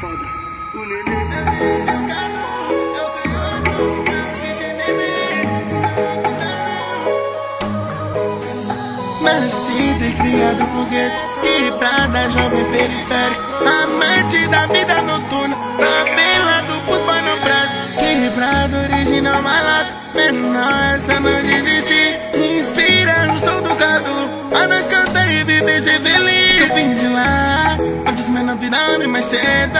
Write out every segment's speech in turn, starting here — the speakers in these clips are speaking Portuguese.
foda. O neném. Nascido e criado no gueto, quebrada, jovem periférico, amante da vida noturna, favela do Puspa no braço, quebrado, original malaco, menor, essa não desistir, inspira o som do cadu, a nós cantar e viver ser feliz. Vim de lá, onde os menores viraram mais cedo,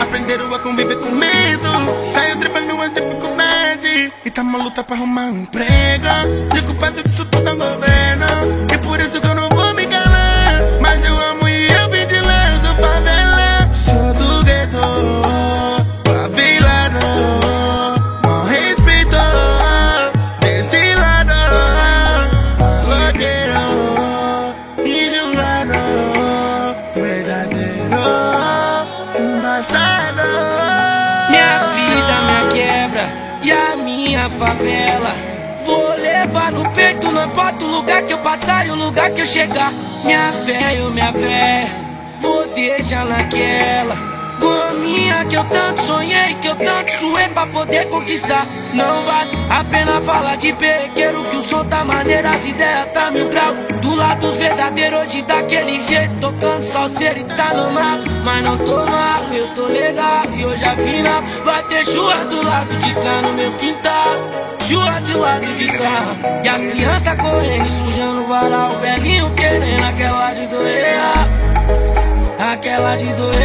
aprenderam a conviver com medo, saiu driblando as dificuldades, e tá uma luta pra arrumar um emprego, e o culpado disso tudo é o governo. E por isso que eu não vou embaçado. Minha vida, minha quebra e a minha favela. Vou levar no peito, não importa o lugar que eu passar e o lugar que eu chegar. Minha fé, eu, minha fé, vou deixar naquela. Com a minha que eu tanto sonhei, que eu tanto suei pra poder conquistar. Não vale a pena falar de perequeiro, que o som tá maneiro, as ideias tá mil grau. Do lado dos verdadeiros, hoje daquele jeito, tocando salseiro e tá no mar. Mas não tô mal, eu tô legal, e hoje afinal vai ter chuva do lado de cá no meu quintal. Chuva de lado de cá, e as crianças correndo e sujando o varal. Velhinho querendo aquela de doer aquela de doer.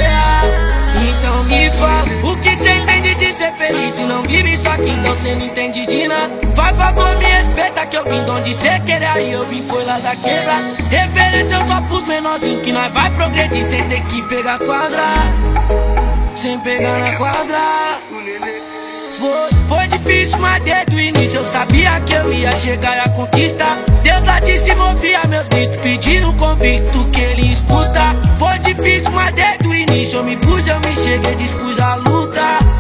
Se não vive só aqui, então cê não entende de nada. Faz favor, me respeita que eu vim de onde cê querer. Aí eu vim foi lá da quebra. Referência só pros menorzinhos que nós vai progredir sem ter que pegar quadra. Sem pegar na quadra. Foi, foi difícil, mas desde o início eu sabia que eu ia chegar a conquistar. Deus lá de cima ouvia meus gritos, pedindo convicto que ele escuta. Foi difícil, mas desde o início eu me pus, eu me cheguei, dispus a luta.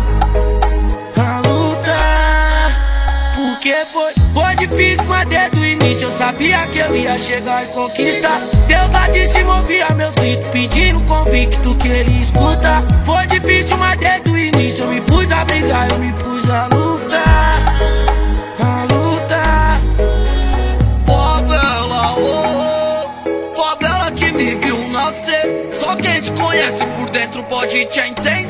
Porque foi, foi difícil, mas desde o início eu sabia que eu ia chegar e conquistar. Deus lá de cima ouvia meus gritos, pedindo convicto que ele escuta. Foi difícil, mas desde o início eu me pus a brigar, eu me pus a lutar. A lutar. Favela, oh, favela que me viu nascer. Só quem te conhece por dentro pode te entender.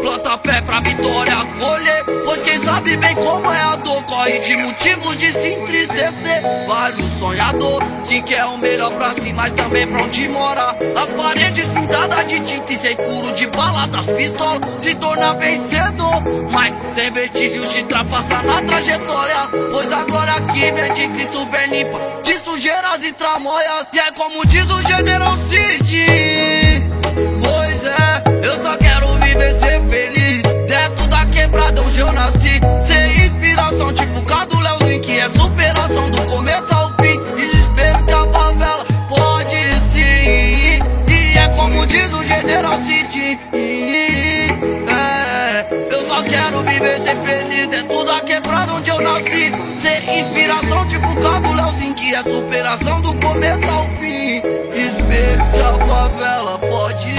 Planta fé pra vitória colher. Pois quem sabe bem como é a dor corre de motivos de se entristecer. Vários sonhador que quer o melhor pra si, mas também pra onde morar. As paredes pintadas de tinta e sem furo de bala das pistolas se torna vencedor. Mas sem vestígios de trapaçar na trajetória. Pois a glória que vem de Cristo vem limpa de sujeiras e tramóias. E é como diz o General Cid. inspiração tipo Cado Leozinho Que é superação do começo ao fim. Espelho da favela, pode